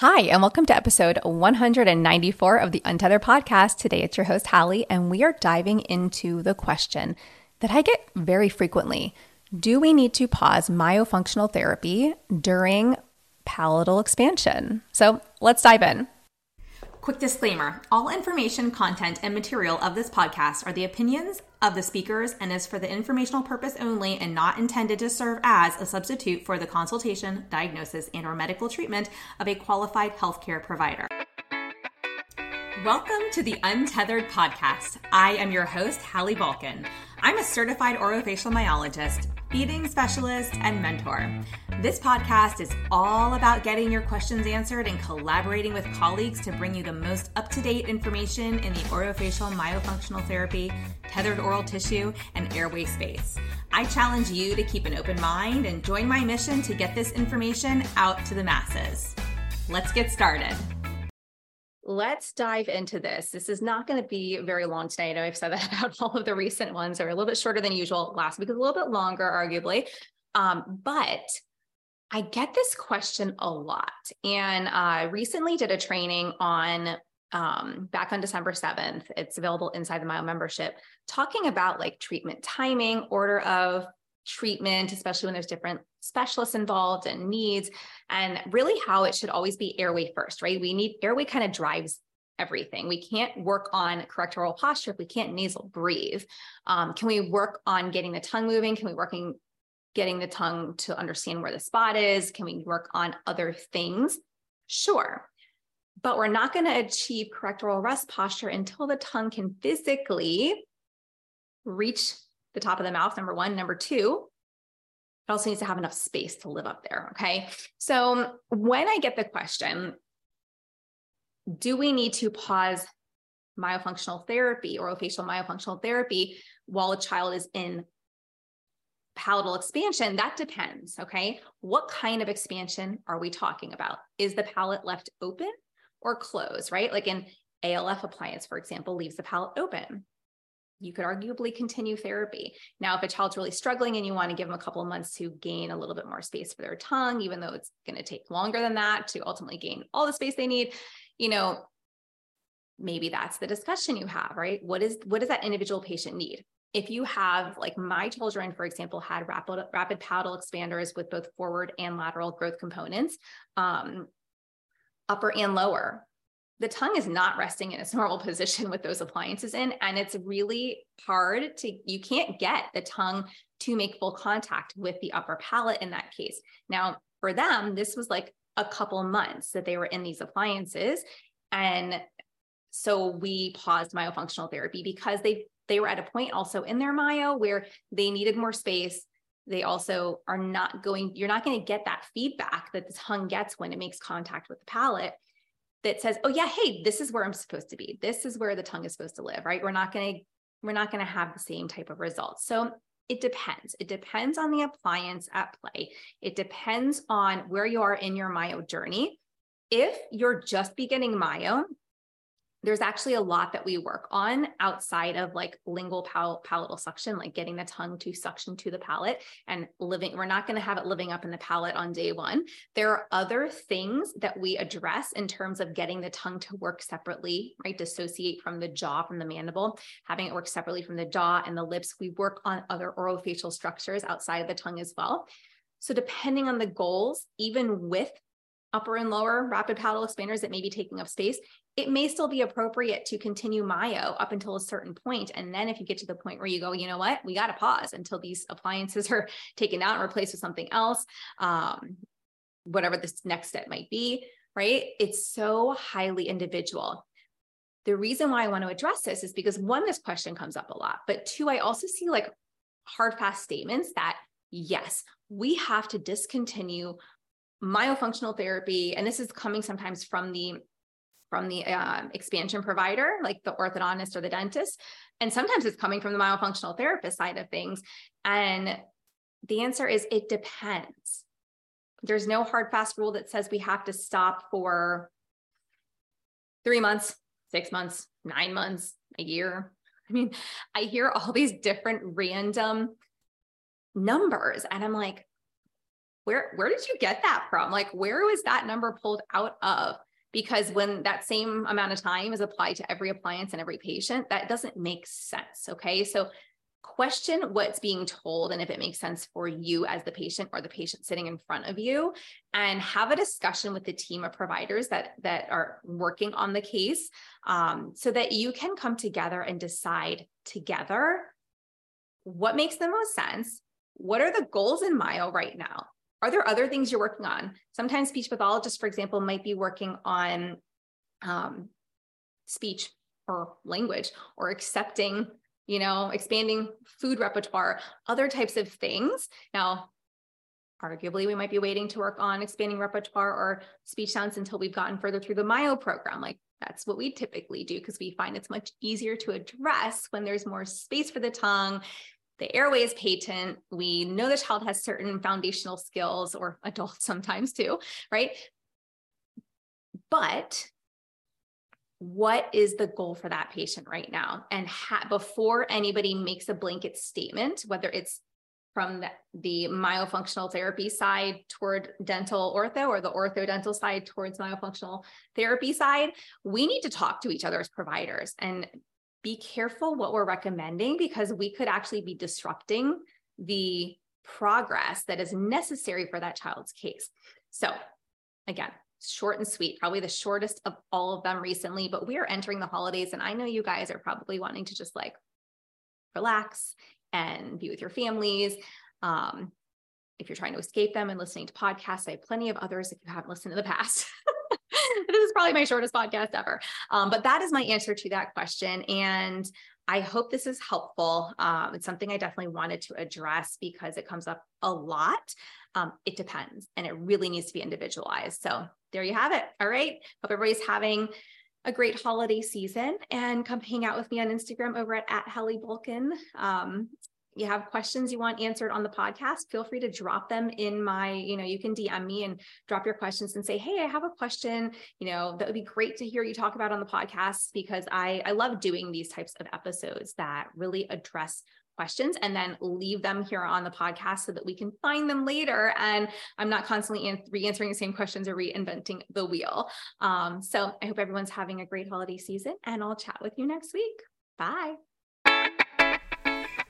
Hi, and welcome to episode 194 of the Untethered podcast. Today it's your host, Hallie, and we are diving into the question that I get very frequently Do we need to pause myofunctional therapy during palatal expansion? So let's dive in. Quick disclaimer all information, content, and material of this podcast are the opinions of the speakers and is for the informational purpose only and not intended to serve as a substitute for the consultation, diagnosis, and or medical treatment of a qualified healthcare provider. Welcome to the Untethered podcast. I am your host, Hallie Bulkin. I'm a certified orofacial myologist, feeding specialist, and mentor. This podcast is all about getting your questions answered and collaborating with colleagues to bring you the most up to date information in the orofacial myofunctional therapy, tethered oral tissue, and airway space. I challenge you to keep an open mind and join my mission to get this information out to the masses. Let's get started let's dive into this. This is not going to be very long today. I know I've said that about all of the recent ones. They're a little bit shorter than usual. Last week was a little bit longer, arguably. Um, but I get this question a lot. And I recently did a training on um, back on December 7th. It's available inside the Myo membership, talking about like treatment timing, order of treatment, especially when there's different specialists involved and needs, and really how it should always be airway first, right? We need airway kind of drives everything. We can't work on correct oral posture if we can't nasal breathe. Um, can we work on getting the tongue moving? Can we working getting the tongue to understand where the spot is? Can we work on other things? Sure. But we're not going to achieve correct oral rest posture until the tongue can physically reach the top of the mouth, number one. Number two, it also needs to have enough space to live up there. Okay. So when I get the question, do we need to pause myofunctional therapy orofacial myofunctional therapy while a child is in palatal expansion? That depends. Okay. What kind of expansion are we talking about? Is the palate left open or closed, right? Like an ALF appliance, for example, leaves the palate open you could arguably continue therapy. Now, if a child's really struggling and you want to give them a couple of months to gain a little bit more space for their tongue, even though it's going to take longer than that to ultimately gain all the space they need, you know, maybe that's the discussion you have, right? What is what does that individual patient need? If you have like my children, for example, had rapid rapid palatal expanders with both forward and lateral growth components, um, upper and lower, the tongue is not resting in its normal position with those appliances in. And it's really hard to, you can't get the tongue to make full contact with the upper palate in that case. Now, for them, this was like a couple months that they were in these appliances. And so we paused myofunctional therapy because they they were at a point also in their myo where they needed more space they also are not going you're not going to get that feedback that the tongue gets when it makes contact with the palate that says, oh yeah, hey, this is where I'm supposed to be. This is where the tongue is supposed to live, right? We're not going to we're not going to have the same type of results. So it depends. It depends on the appliance at play. It depends on where you are in your myo journey. If you're just beginning myo, there's actually a lot that we work on outside of like lingual pal- palatal suction, like getting the tongue to suction to the palate and living. We're not going to have it living up in the palate on day one. There are other things that we address in terms of getting the tongue to work separately, right? Dissociate from the jaw, from the mandible, having it work separately from the jaw and the lips. We work on other orofacial structures outside of the tongue as well. So, depending on the goals, even with upper and lower rapid palatal expanders that may be taking up space, it may still be appropriate to continue myo up until a certain point. And then if you get to the point where you go, you know what, we got to pause until these appliances are taken out and replaced with something else, um, whatever this next step might be, right? It's so highly individual. The reason why I want to address this is because one, this question comes up a lot, but two, I also see like hard, fast statements that yes, we have to discontinue myofunctional therapy. And this is coming sometimes from the from the uh, expansion provider, like the orthodontist or the dentist. And sometimes it's coming from the myofunctional therapist side of things. And the answer is it depends. There's no hard, fast rule that says we have to stop for three months, six months, nine months, a year. I mean, I hear all these different random numbers, and I'm like, where where did you get that from? Like where was that number pulled out of? Because when that same amount of time is applied to every appliance and every patient, that doesn't make sense. Okay. So question what's being told and if it makes sense for you as the patient or the patient sitting in front of you and have a discussion with the team of providers that that are working on the case um, so that you can come together and decide together what makes the most sense what are the goals in myo right now are there other things you're working on sometimes speech pathologists for example might be working on um, speech or language or accepting you know, expanding food repertoire, other types of things. Now, arguably, we might be waiting to work on expanding repertoire or speech sounds until we've gotten further through the MYO program. Like that's what we typically do because we find it's much easier to address when there's more space for the tongue. The airway is patent. We know the child has certain foundational skills, or adults sometimes too, right? But what is the goal for that patient right now and ha- before anybody makes a blanket statement whether it's from the, the myofunctional therapy side toward dental ortho or the ortho dental side towards myofunctional therapy side we need to talk to each other as providers and be careful what we're recommending because we could actually be disrupting the progress that is necessary for that child's case so again short and sweet, probably the shortest of all of them recently, but we are entering the holidays and I know you guys are probably wanting to just like relax and be with your families. Um, if you're trying to escape them and listening to podcasts, I have plenty of others if you haven't listened in the past. this is probably my shortest podcast ever. Um, but that is my answer to that question. And I hope this is helpful. Um, it's something I definitely wanted to address because it comes up a lot. Um, it depends and it really needs to be individualized. So there you have it. All right. Hope everybody's having a great holiday season and come hang out with me on Instagram over at, at Hallie Bulkin. Um, you have questions you want answered on the podcast, feel free to drop them in my, you know, you can DM me and drop your questions and say, Hey, I have a question, you know, that would be great to hear you talk about on the podcast because I, I love doing these types of episodes that really address questions and then leave them here on the podcast so that we can find them later. And I'm not constantly re answering the same questions or reinventing the wheel. Um, so I hope everyone's having a great holiday season and I'll chat with you next week. Bye.